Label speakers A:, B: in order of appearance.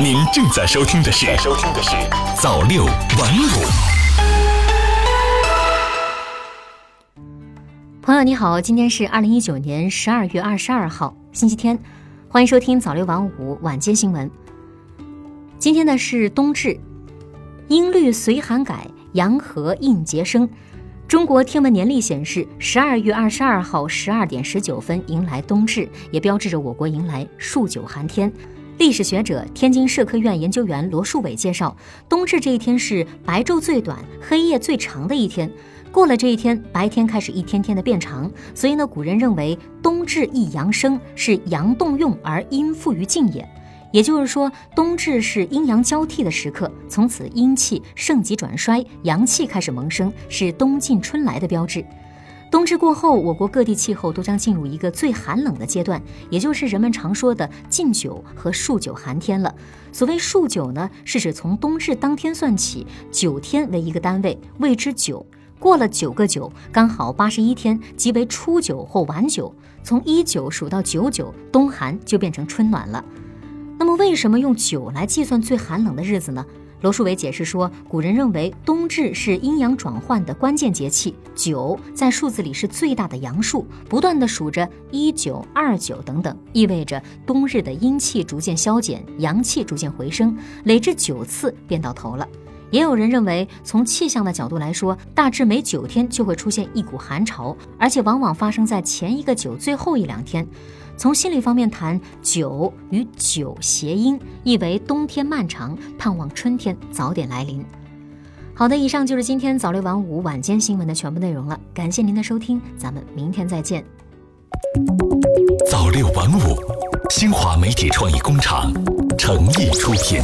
A: 您正在收听的是《收听的是早六晚五》。
B: 朋友你好，今天是二零一九年十二月二十二号，星期天，欢迎收听早六晚五晚间新闻。今天呢是冬至，阴律随寒改，阳和应节生。中国天文年历显示，十二月二十二号十二点十九分迎来冬至，也标志着我国迎来数九寒天。历史学者、天津社科院研究员罗树伟介绍，冬至这一天是白昼最短、黑夜最长的一天。过了这一天，白天开始一天天的变长，所以呢，古人认为冬至一阳生，是阳动用而阴复于静也。也就是说，冬至是阴阳交替的时刻，从此阴气盛极转衰，阳气开始萌生，是冬尽春来的标志。冬至过后，我国各地气候都将进入一个最寒冷的阶段，也就是人们常说的禁酒和数九寒天了。所谓数九呢，是指从冬至当天算起，九天为一个单位，谓之九。过了九个九，刚好八十一天，即为初九或晚九。从一九数到九九，冬寒就变成春暖了。那么，为什么用九来计算最寒冷的日子呢？罗树伟解释说，古人认为冬至是阴阳转换的关键节气，九在数字里是最大的阳数，不断的数着一九、二九等等，意味着冬日的阴气逐渐消减，阳气逐渐回升，累至九次便到头了。也有人认为，从气象的角度来说，大致每九天就会出现一股寒潮，而且往往发生在前一个九最后一两天。从心理方面谈，九与九谐音，意为冬天漫长，盼望春天早点来临。好的，以上就是今天早六晚五晚间新闻的全部内容了，感谢您的收听，咱们明天再见。
A: 早六晚五，新华媒体创意工厂诚意出品。